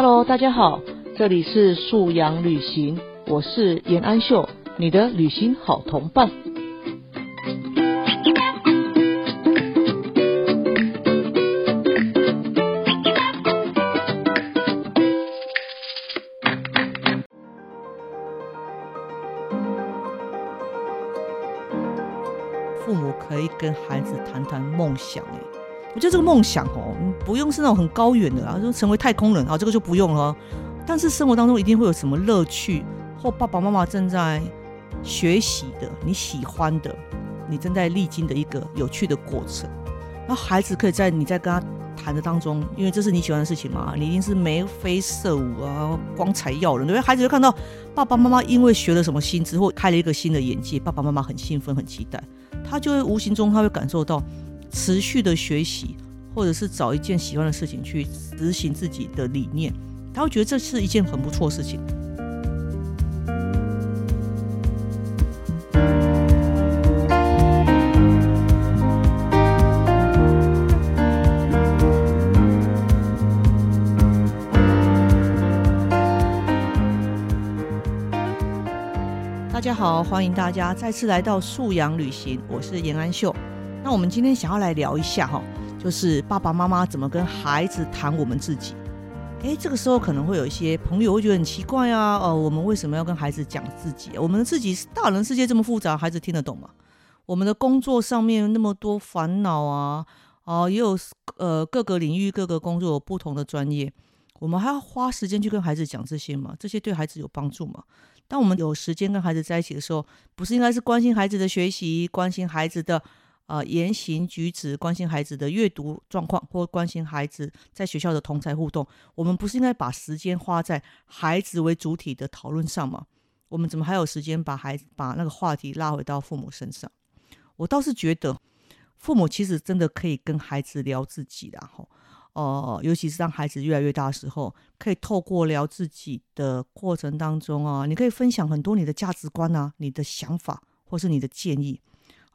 Hello，大家好，这里是素阳旅行，我是严安秀，你的旅行好同伴。父母可以跟孩子谈谈梦想，哎，我觉得这个梦想哦，不用是那种很高远的啊，就成为太空人啊，这个就不用了。但是生活当中一定会有什么乐趣，或爸爸妈妈正在学习的、你喜欢的、你正在历经的一个有趣的过程。那孩子可以在你在跟他谈的当中，因为这是你喜欢的事情嘛，你一定是眉飞色舞啊，光彩耀人，对不对？孩子就看到爸爸妈妈因为学了什么新知或开了一个新的眼界，爸爸妈妈很兴奋、很期待。他就会无形中他会感受到持续的学习，或者是找一件喜欢的事情去执行自己的理念，他会觉得这是一件很不错的事情。大家好，欢迎大家再次来到素阳旅行，我是严安秀。那我们今天想要来聊一下哈，就是爸爸妈妈怎么跟孩子谈我们自己。诶，这个时候可能会有一些朋友会觉得很奇怪啊，呃，我们为什么要跟孩子讲自己？我们自己大人世界这么复杂，孩子听得懂吗？我们的工作上面那么多烦恼啊，啊，也有呃各个领域各个工作有不同的专业，我们还要花时间去跟孩子讲这些吗？这些对孩子有帮助吗？当我们有时间跟孩子在一起的时候，不是应该是关心孩子的学习，关心孩子的呃言行举止，关心孩子的阅读状况，或关心孩子在学校的同才互动？我们不是应该把时间花在孩子为主体的讨论上吗？我们怎么还有时间把孩子把那个话题拉回到父母身上？我倒是觉得，父母其实真的可以跟孩子聊自己的吼。哦，尤其是当孩子越来越大的时候，可以透过聊自己的过程当中啊，你可以分享很多你的价值观啊、你的想法或是你的建议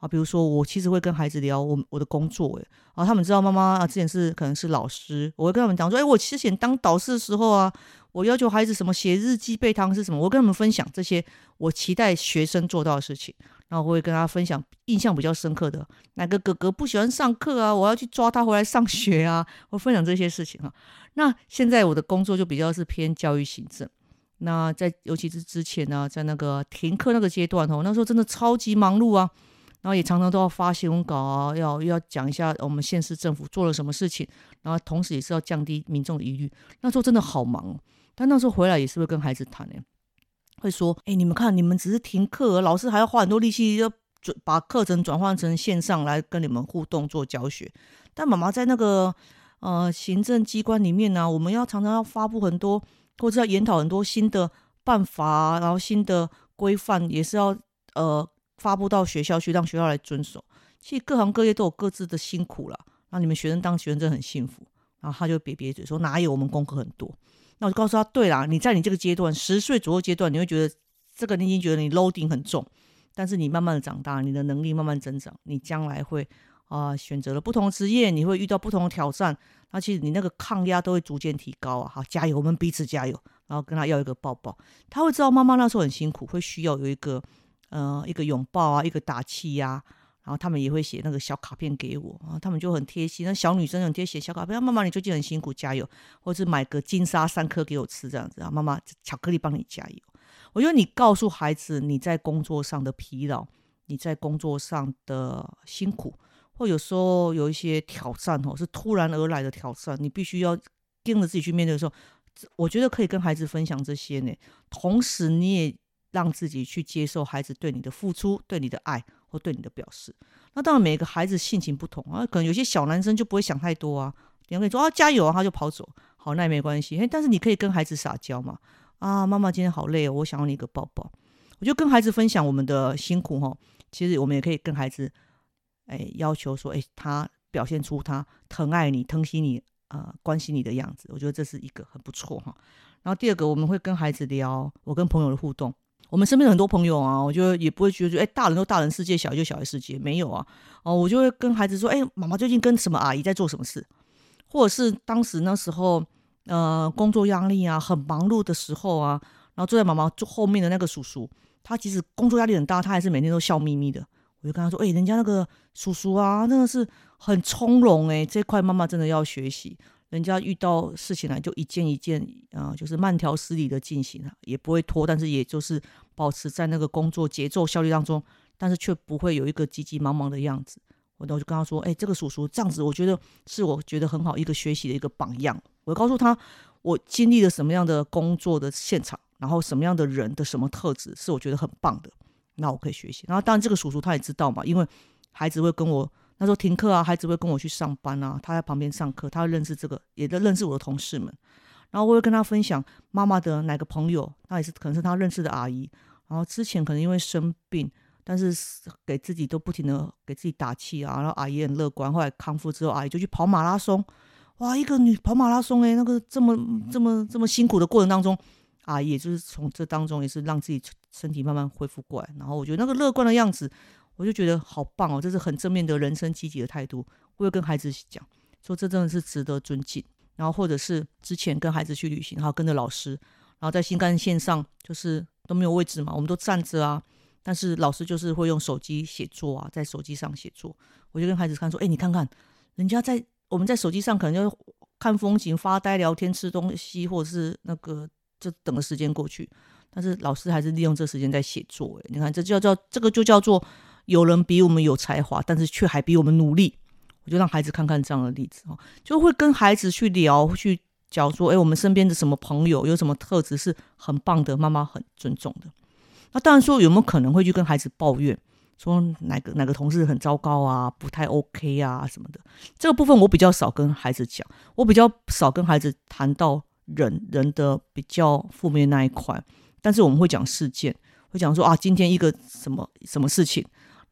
啊。比如说，我其实会跟孩子聊我我的工作，诶，啊，他们知道妈妈啊之前是可能是老师，我会跟他们讲说，哎，我之前当导师的时候啊，我要求孩子什么写日记背汤是什么，我跟他们分享这些我期待学生做到的事情。然后我会跟他分享印象比较深刻的哪个哥哥不喜欢上课啊，我要去抓他回来上学啊，我分享这些事情哈。那现在我的工作就比较是偏教育行政。那在尤其是之前呢，在那个停课那个阶段哦，那时候真的超级忙碌啊，然后也常常都要发新闻稿啊，要要讲一下我们县市政府做了什么事情，然后同时也是要降低民众的疑虑。那时候真的好忙，但那时候回来也是会跟孩子谈的。会说，哎，你们看，你们只是停课，老师还要花很多力气，要转把课程转换成线上来跟你们互动做教学。但妈妈在那个呃行政机关里面呢，我们要常常要发布很多，或者要研讨很多新的办法，然后新的规范也是要呃发布到学校去，让学校来遵守。其实各行各业都有各自的辛苦了，那你们学生当学生真的很幸福。然后他就瘪瘪嘴说，哪有我们功课很多。那我就告诉他，对啦，你在你这个阶段，十岁左右阶段，你会觉得这个你已经觉得你 loading 很重，但是你慢慢的长大，你的能力慢慢增长，你将来会啊选择了不同职业，你会遇到不同的挑战，那其实你那个抗压都会逐渐提高啊！好，加油，我们彼此加油，然后跟他要一个抱抱，他会知道妈妈那时候很辛苦，会需要有一个呃一个拥抱啊，一个打气呀。然后他们也会写那个小卡片给我啊，他们就很贴心。那小女生很贴心，小卡片，妈妈你最近很辛苦，加油，或者买个金沙三颗给我吃这样子啊，妈妈巧克力帮你加油。我觉得你告诉孩子你在工作上的疲劳，你在工作上的辛苦，或有时候有一些挑战哦，是突然而来的挑战，你必须要跟着自己去面对的时候，我觉得可以跟孩子分享这些呢。同时你也让自己去接受孩子对你的付出，对你的爱。或对你的表示，那当然每个孩子性情不同啊，可能有些小男生就不会想太多啊，你跟你说啊加油啊，他就跑走，好那也没关系，但是你可以跟孩子撒娇嘛，啊妈妈今天好累哦，我想要你一个抱抱，我就跟孩子分享我们的辛苦哈，其实我们也可以跟孩子哎要求说，哎他表现出他疼爱你、疼惜你啊、关心你的样子，我觉得这是一个很不错哈。然后第二个我们会跟孩子聊我跟朋友的互动。我们身边很多朋友啊，我就也不会觉得，哎，大人都大人世界，小孩就小孩世界，没有啊。哦，我就会跟孩子说，哎，妈妈最近跟什么阿姨在做什么事，或者是当时那时候，呃工作压力啊，很忙碌的时候啊，然后坐在妈妈坐后面的那个叔叔，他其实工作压力很大，他还是每天都笑眯眯的。我就跟他说：“哎，人家那个叔叔啊，真的是很从容哎，这块妈妈真的要学习。人家遇到事情来就一件一件啊，就是慢条斯理的进行啊，也不会拖，但是也就是保持在那个工作节奏效率当中，但是却不会有一个急急忙忙的样子。我我就跟他说：，哎，这个叔叔这样子，我觉得是我觉得很好一个学习的一个榜样。我告诉他，我经历了什么样的工作的现场，然后什么样的人的什么特质是我觉得很棒的。”那我可以学习，然后当然这个叔叔他也知道嘛，因为孩子会跟我那时候停课啊，孩子会跟我去上班啊，他在旁边上课，他会认识这个，也在认识我的同事们，然后我会跟他分享妈妈的哪个朋友，那也是可能是他认识的阿姨，然后之前可能因为生病，但是给自己都不停的给自己打气啊，然后阿姨很乐观，后来康复之后，阿姨就去跑马拉松，哇，一个女跑马拉松诶，那个这么这么这么辛苦的过程当中。啊，也就是从这当中，也是让自己身体慢慢恢复过来。然后我觉得那个乐观的样子，我就觉得好棒哦，这是很正面的人生积极的态度。我会跟孩子讲，说这真的是值得尊敬。然后或者是之前跟孩子去旅行，然后跟着老师，然后在新干线上就是都没有位置嘛，我们都站着啊，但是老师就是会用手机写作啊，在手机上写作。我就跟孩子看说，哎，你看看，人家在我们在手机上可能就看风景、发呆、聊天、吃东西，或者是那个。就等个时间过去，但是老师还是利用这时间在写作。哎，你看，这叫叫这个就叫做有人比我们有才华，但是却还比我们努力。我就让孩子看看这样的例子哦，就会跟孩子去聊，去讲说，哎，我们身边的什么朋友有什么特质是很棒的，妈妈很尊重的。那当然说有没有可能会去跟孩子抱怨，说哪个哪个同事很糟糕啊，不太 OK 啊什么的。这个部分我比较少跟孩子讲，我比较少跟孩子谈到。人人的比较负面那一块，但是我们会讲事件，会讲说啊，今天一个什么什么事情，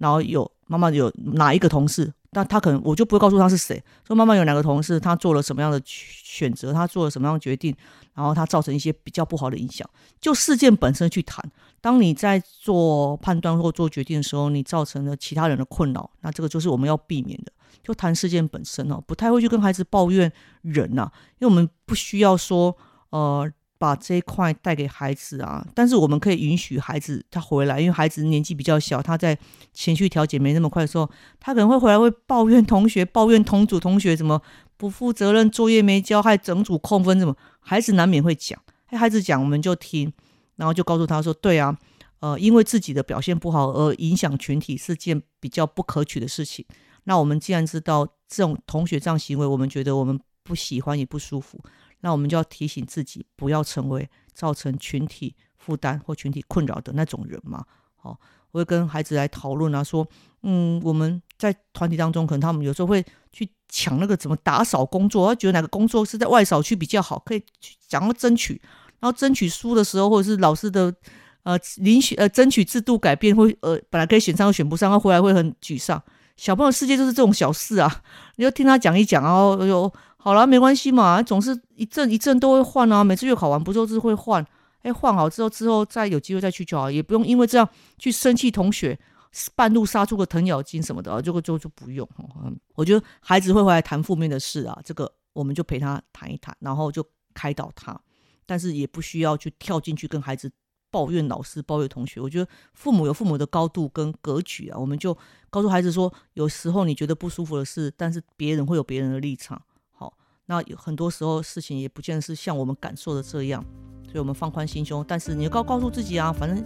然后有妈妈有哪一个同事，但他可能我就不会告诉他是谁，说妈妈有哪个同事，他做了什么样的选择，他做了什么样的决定，然后他造成一些比较不好的影响，就事件本身去谈。当你在做判断或做决定的时候，你造成了其他人的困扰，那这个就是我们要避免的。就谈事件本身哦，不太会去跟孩子抱怨人呐，因为我们不需要说，呃，把这一块带给孩子啊。但是我们可以允许孩子他回来，因为孩子年纪比较小，他在情绪调节没那么快的时候，他可能会回来会抱怨同学，抱怨同组同学什么不负责任，作业没交，还整组扣分，怎么孩子难免会讲。孩子讲我们就听，然后就告诉他说，对啊，呃，因为自己的表现不好而影响群体是件比较不可取的事情。那我们既然知道这种同学这样行为，我们觉得我们不喜欢也不舒服，那我们就要提醒自己，不要成为造成群体负担或群体困扰的那种人嘛。好，我会跟孩子来讨论啊，说，嗯，我们在团体当中，可能他们有时候会去抢那个怎么打扫工作，他觉得哪个工作是在外扫区比较好，可以去想要争取，然后争取输的时候，或者是老师的呃遴选呃争取制度改变，会呃本来可以选上又选不上，他回来会很沮丧。小朋友世界就是这种小事啊，你就听他讲一讲，然后就好了，没关系嘛，总是一阵一阵都会换啊，每次月考完不就是会换？哎，换好之后之后再有机会再去就好，也不用因为这样去生气同学，半路杀出个藤咬金什么的啊，这个就就不用。我觉得孩子会回来谈负面的事啊，这个我们就陪他谈一谈，然后就开导他，但是也不需要去跳进去跟孩子。抱怨老师，抱怨同学，我觉得父母有父母的高度跟格局啊，我们就告诉孩子说，有时候你觉得不舒服的事，但是别人会有别人的立场。那很多时候事情也不见得是像我们感受的这样，所以我们放宽心胸，但是你要告告诉自己啊，反正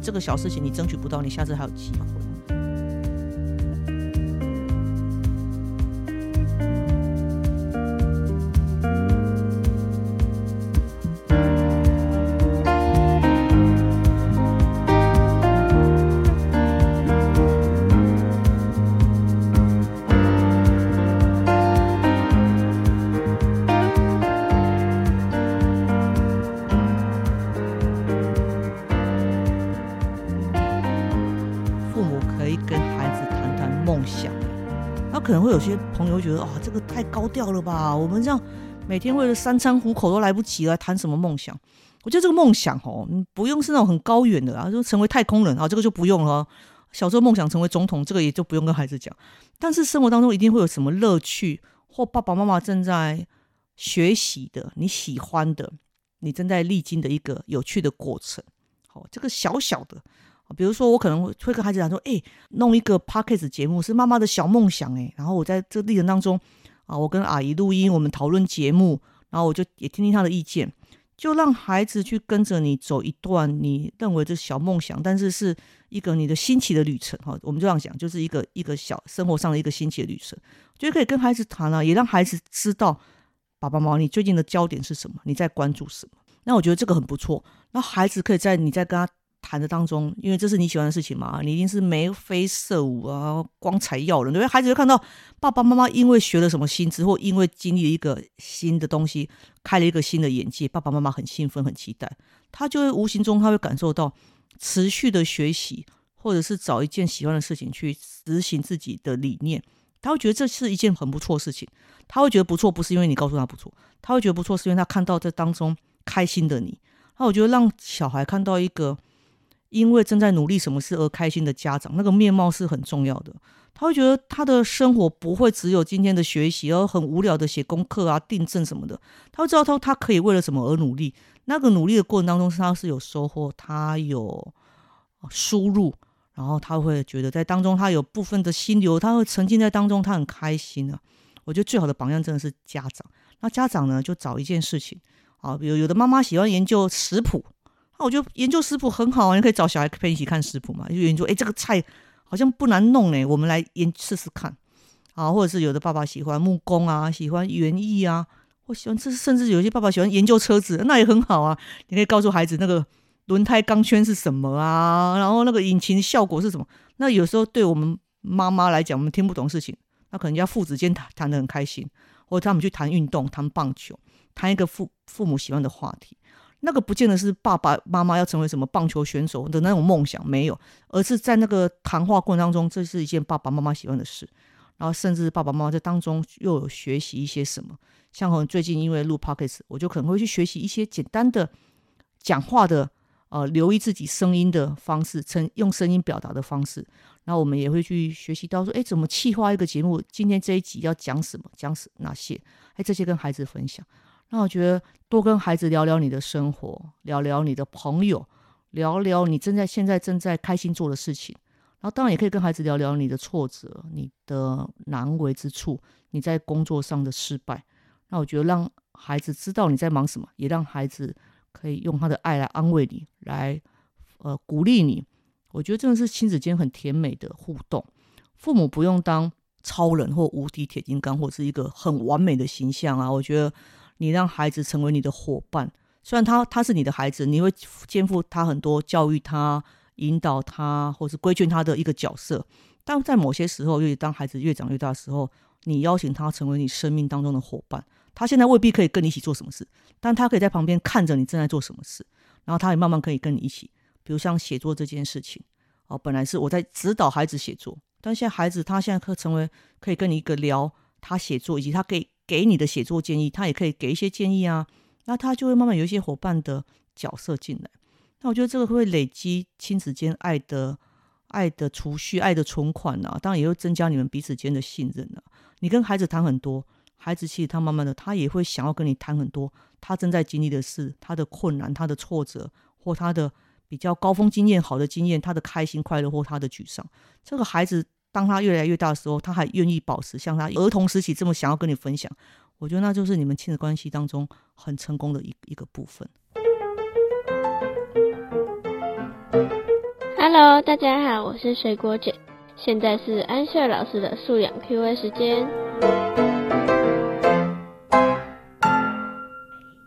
这个小事情你争取不到，你下次还有机会。可能会有些朋友觉得啊，这个太高调了吧？我们这样每天为了三餐糊口都来不及了，谈什么梦想？我觉得这个梦想哦，你不用是那种很高远的啊，就成为太空人啊，这个就不用了。小时候梦想成为总统，这个也就不用跟孩子讲。但是生活当中一定会有什么乐趣，或爸爸妈妈正在学习的、你喜欢的、你正在历经的一个有趣的过程。好，这个小小的，比如说我可能会跟孩子讲说：“哎，弄一个 p o c k e t 节目是妈妈的小梦想。”哎，然后我在这个历程当中啊，我跟阿姨录音，我们讨论节目，然后我就也听听他的意见。就让孩子去跟着你走一段你认为这小梦想，但是是一个你的新奇的旅程哈。我们就这样讲，就是一个一个小生活上的一个新奇的旅程。觉得可以跟孩子谈啊，也让孩子知道爸爸妈妈你最近的焦点是什么，你在关注什么。那我觉得这个很不错。那孩子可以在你在跟他。谈的当中，因为这是你喜欢的事情嘛，你一定是眉飞色舞啊，光彩耀人。因为孩子就看到爸爸妈妈因为学了什么新知，或因为经历一个新的东西，开了一个新的眼界，爸爸妈妈很兴奋、很期待，他就会无形中他会感受到持续的学习，或者是找一件喜欢的事情去执行自己的理念，他会觉得这是一件很不错的事情。他会觉得不错，不是因为你告诉他不错，他会觉得不错是因为他看到这当中开心的你。那我觉得让小孩看到一个。因为正在努力什么事而开心的家长，那个面貌是很重要的。他会觉得他的生活不会只有今天的学习，而很无聊的写功课啊、订正什么的。他会知道他他可以为了什么而努力。那个努力的过程当中，他是有收获，他有输入，然后他会觉得在当中他有部分的心流，他会沉浸在当中，他很开心啊。我觉得最好的榜样真的是家长。那家长呢，就找一件事情啊，比如有的妈妈喜欢研究食谱。那我觉得研究食谱很好啊，你可以找小孩陪一起看食谱嘛，就研究哎这个菜好像不难弄呢，我们来研试试看啊，或者是有的爸爸喜欢木工啊，喜欢园艺啊，或喜欢甚至有些爸爸喜欢研究车子，那也很好啊。你可以告诉孩子那个轮胎钢圈是什么啊，然后那个引擎效果是什么。那有时候对我们妈妈来讲，我们听不懂事情，那可能要父子间谈谈的很开心，或者他们去谈运动、谈棒球、谈一个父父母喜欢的话题。那个不见得是爸爸妈妈要成为什么棒球选手的那种梦想，没有，而是在那个谈话过程当中，这是一件爸爸妈妈喜欢的事。然后，甚至爸爸妈妈在当中又有学习一些什么，像我最近因为录 podcast，我就可能会去学习一些简单的讲话的，呃，留意自己声音的方式，用声音表达的方式。然后我们也会去学习到说，哎，怎么气划一个节目？今天这一集要讲什么？讲哪些？哎，这些跟孩子分享。那我觉得多跟孩子聊聊你的生活，聊聊你的朋友，聊聊你正在现在正在开心做的事情。然后当然也可以跟孩子聊聊你的挫折、你的难为之处、你在工作上的失败。那我觉得让孩子知道你在忙什么，也让孩子可以用他的爱来安慰你，来呃鼓励你。我觉得真的是亲子间很甜美的互动。父母不用当超人或无敌铁金刚，或是一个很完美的形象啊。我觉得。你让孩子成为你的伙伴，虽然他他是你的孩子，你会肩负他很多教育他、引导他，或是规劝他的一个角色。但在某些时候，尤其当孩子越长越大的时候，你邀请他成为你生命当中的伙伴。他现在未必可以跟你一起做什么事，但他可以在旁边看着你正在做什么事，然后他也慢慢可以跟你一起。比如像写作这件事情，哦，本来是我在指导孩子写作，但现在孩子他现在可成为可以跟你一个聊他写作，以及他可以。给你的写作建议，他也可以给一些建议啊，那他就会慢慢有一些伙伴的角色进来。那我觉得这个会累积亲子间爱的爱的储蓄、爱的存款啊，当然也会增加你们彼此间的信任啊。你跟孩子谈很多，孩子其实他慢慢的他也会想要跟你谈很多，他正在经历的事、他的困难、他的挫折或他的比较高峰经验、好的经验、他的开心快乐或他的沮丧。这个孩子。当他越来越大的时候，他还愿意保持像他儿童时期这么想要跟你分享，我觉得那就是你们亲子关系当中很成功的一一个部分。Hello，大家好，我是水果姐，现在是安秀老师的素养 Q&A 时间。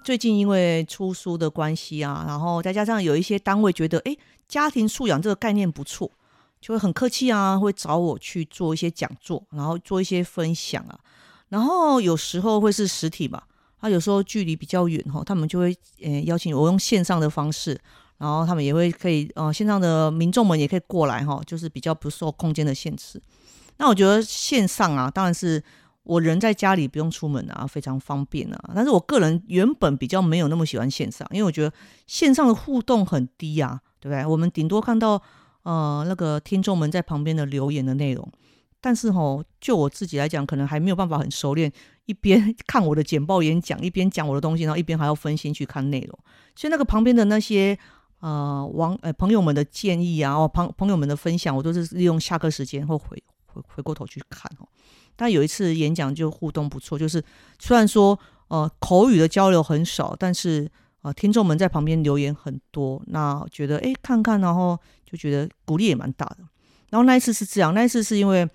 最近因为出书的关系啊，然后再加上有一些单位觉得，哎，家庭素养这个概念不错。就会很客气啊，会找我去做一些讲座，然后做一些分享啊，然后有时候会是实体吧，他有时候距离比较远哈，他们就会呃邀请我用线上的方式，然后他们也会可以呃线上的民众们也可以过来哈，就是比较不受空间的限制。那我觉得线上啊，当然是我人在家里不用出门啊，非常方便啊。但是我个人原本比较没有那么喜欢线上，因为我觉得线上的互动很低啊，对不对？我们顶多看到。呃，那个听众们在旁边的留言的内容，但是吼，就我自己来讲，可能还没有办法很熟练一边 看我的简报演讲，一边讲我的东西，然后一边还要分心去看内容。所以那个旁边的那些呃网呃朋友们的建议啊，哦朋朋友们的分享，我都是利用下课时间或回回回过头去看哦。但有一次演讲就互动不错，就是虽然说呃口语的交流很少，但是啊听众们在旁边留言很多，那觉得诶看看，然后就觉得鼓励也蛮大的。然后那一次是这样，那一次是因为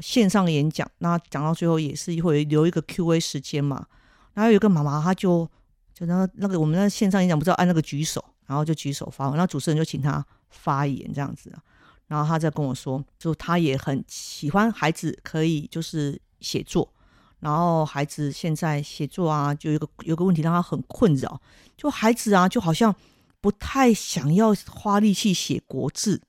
线上演讲，那讲到最后也是会留一个 Q&A 时间嘛。然后有一个妈妈，她就就那那个我们那线上演讲不知道按那个举手，然后就举手发，然后主持人就请他发言这样子啊。然后他在跟我说，就他也很喜欢孩子可以就是写作，然后孩子现在写作啊，就有个有个问题让他很困扰，就孩子啊就好像不太想要花力气写国字，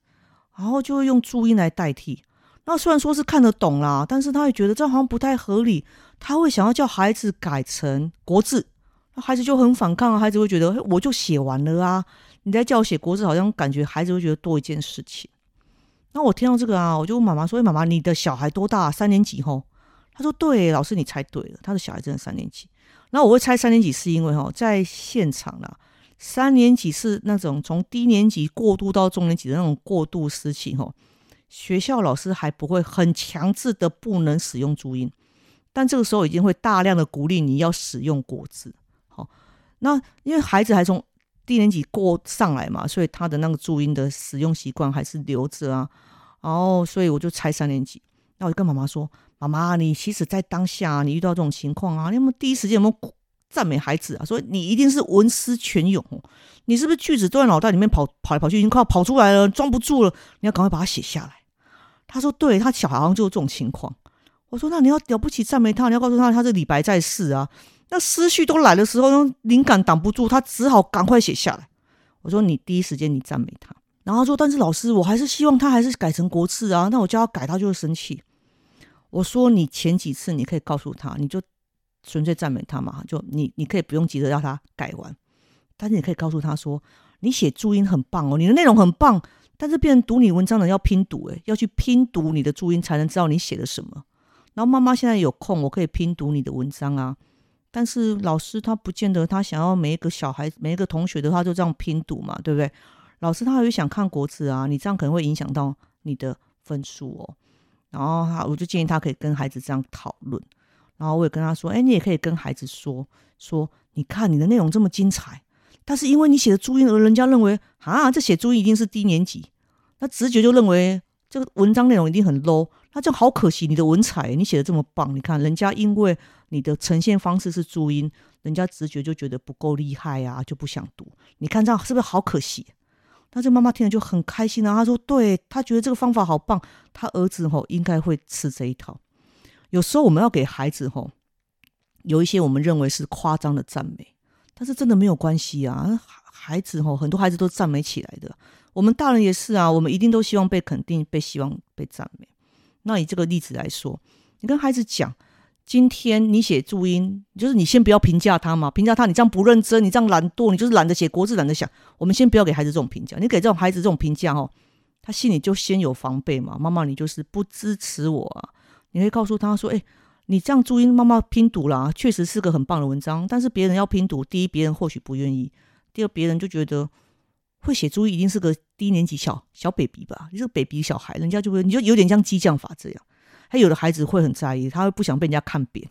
然后就会用注音来代替。那虽然说是看得懂啦，但是他会觉得这好像不太合理，他会想要叫孩子改成国字，那孩子就很反抗啊，孩子会觉得我就写完了啊，你再叫我写国字，好像感觉孩子会觉得多一件事情。那我听到这个啊，我就问妈妈说：“妈妈，你的小孩多大？三年级吼？”他说：“对，老师你猜对了，他的小孩真的三年级。”那我会猜三年级是因为哈，在现场啦，三年级是那种从低年级过渡到中年级的那种过渡时期吼，学校老师还不会很强制的不能使用注音，但这个时候已经会大量的鼓励你要使用国字。好，那因为孩子还从低年级过上来嘛，所以他的那个注音的使用习惯还是留着啊。然后，所以我就猜三年级。那我就跟妈妈说：“妈妈，你其实，在当下你遇到这种情况啊，你有没有第一时间有没有赞美孩子啊？说你一定是文思泉涌，你是不是句子都在脑袋里面跑跑来跑去，已经快要跑出来了，装不住了，你要赶快把它写下来。”他说：“对他小孩好像就是这种情况。”我说：“那你要了不起赞美他，你要告诉他他是李白在世啊。那思绪都来的时候，灵感挡不住，他只好赶快写下来。”我说：“你第一时间你赞美他。”然后说，但是老师，我还是希望他还是改成国字啊。那我叫他改，他就会生气。我说，你前几次你可以告诉他，你就纯粹赞美他嘛，就你你可以不用急着让他改完，但是你可以告诉他说，你写注音很棒哦，你的内容很棒，但是别人读你文章的要拼读，诶，要去拼读你的注音才能知道你写的什么。然后妈妈现在有空，我可以拼读你的文章啊。但是老师他不见得他想要每一个小孩每一个同学的话就这样拼读嘛，对不对？老师他还会想看国字啊，你这样可能会影响到你的分数哦。然后他我就建议他可以跟孩子这样讨论。然后我也跟他说，哎，你也可以跟孩子说说，你看你的内容这么精彩，但是因为你写的注音，而人家认为啊，这写注音一定是低年级，那直觉就认为这个文章内容一定很 low，那就好可惜你的文采，你写的这么棒，你看人家因为你的呈现方式是注音，人家直觉就觉得不够厉害啊，就不想读。你看这样是不是好可惜？那这妈妈听了就很开心啊，她说：“对她觉得这个方法好棒，她儿子吼应该会吃这一套。有时候我们要给孩子吼有一些我们认为是夸张的赞美，但是真的没有关系啊。孩子吼很多孩子都赞美起来的，我们大人也是啊，我们一定都希望被肯定，被希望被赞美。那以这个例子来说，你跟孩子讲。”今天你写注音，就是你先不要评价他嘛，评价他你这样不认真，你这样懒惰，你就是懒得写国字，懒得想。我们先不要给孩子这种评价，你给这种孩子这种评价哦，他心里就先有防备嘛。妈妈，你就是不支持我啊？你可以告诉他说：“哎，你这样注音，妈妈拼读啦，确实是个很棒的文章。但是别人要拼读，第一，别人或许不愿意；第二，别人就觉得会写注音一定是个低年级小小 baby 吧？你是 baby 小孩，人家就会你就有点像激将法这样。”他有的孩子会很在意，他会不想被人家看扁。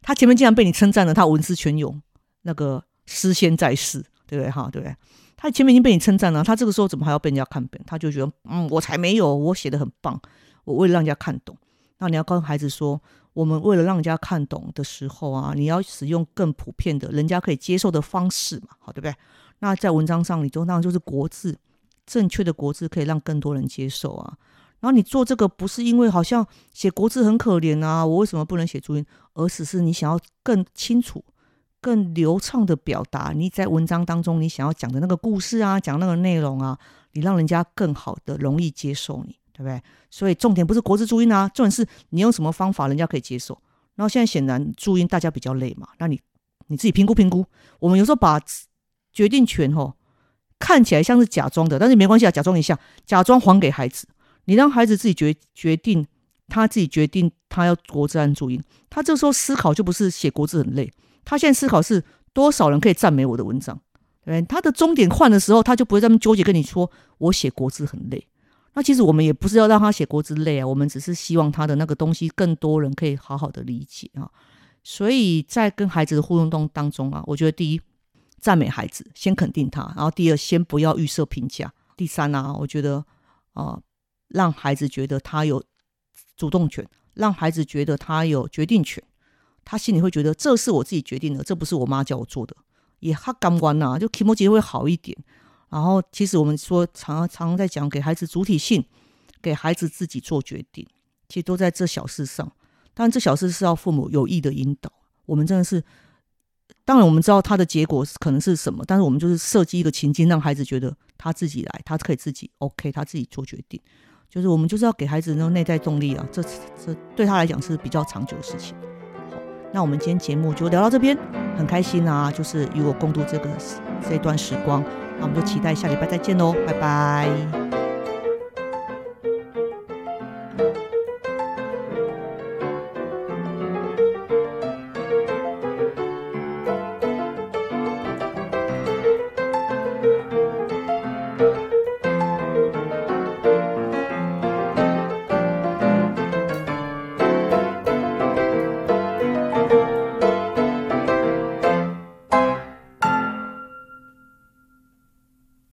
他前面竟然被你称赞了，他文思泉涌，那个诗仙在世，对不对？哈，对不对？他前面已经被你称赞了，他这个时候怎么还要被人家看扁？他就觉得，嗯，我才没有，我写的很棒，我为了让人家看懂。那你要告诉孩子说，我们为了让人家看懂的时候啊，你要使用更普遍的、人家可以接受的方式嘛，好，对不对？那在文章上，你就那就是国字，正确的国字可以让更多人接受啊。然后你做这个不是因为好像写国字很可怜啊，我为什么不能写注音？而只是你想要更清楚、更流畅的表达你在文章当中你想要讲的那个故事啊，讲那个内容啊，你让人家更好的容易接受你，对不对？所以重点不是国字注音啊，重点是你用什么方法人家可以接受。然后现在显然注音大家比较累嘛，那你你自己评估评估。我们有时候把决定权吼看起来像是假装的，但是没关系啊，假装一下，假装还给孩子。你让孩子自己决决定，他自己决定他要国字按注音，他这时候思考就不是写国字很累，他现在思考是多少人可以赞美我的文章。对，他的终点换的时候，他就不会这么纠结跟你说我写国字很累。那其实我们也不是要让他写国字累啊，我们只是希望他的那个东西更多人可以好好的理解啊。所以在跟孩子的互动当当中啊，我觉得第一赞美孩子，先肯定他；然后第二，先不要预设评价；第三呢，我觉得啊，让孩子觉得他有主动权，让孩子觉得他有决定权，他心里会觉得这是我自己决定的，这不是我妈叫我做的。也他感官呐，就提摩吉会好一点。然后，其实我们说常常在讲给孩子主体性，给孩子自己做决定，其实都在这小事上。但，这小事是要父母有意的引导。我们真的是，当然我们知道他的结果可能是什么，但是我们就是设计一个情境，让孩子觉得他自己来，他可以自己 OK，他自己做决定。就是我们就是要给孩子那种内在动力啊，这这对他来讲是比较长久的事情。好那我们今天节目就聊到这边，很开心啊，就是与我共度这个这段时光，那我们就期待下礼拜再见喽，拜拜。